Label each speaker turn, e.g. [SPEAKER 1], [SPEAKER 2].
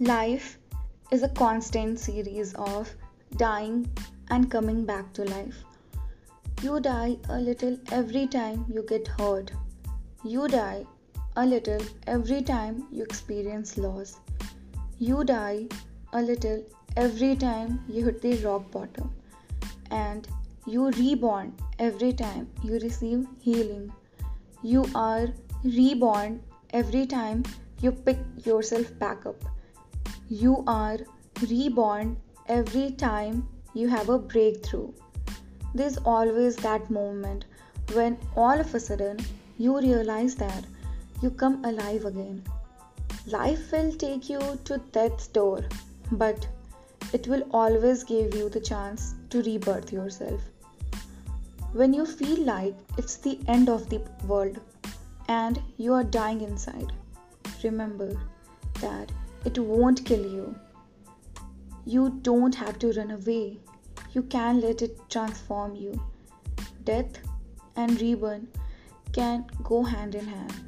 [SPEAKER 1] Life is a constant series of dying and coming back to life. You die a little every time you get hurt. You die a little every time you experience loss. You die a little every time you hit the rock bottom. And you reborn every time you receive healing. You are reborn every time you pick yourself back up. You are reborn every time you have a breakthrough. There's always that moment when all of a sudden you realize that you come alive again. Life will take you to death's door, but it will always give you the chance to rebirth yourself. When you feel like it's the end of the world and you are dying inside, remember that it won't kill you. You don't have to run away. You can let it transform you. Death and rebirth can go hand in hand.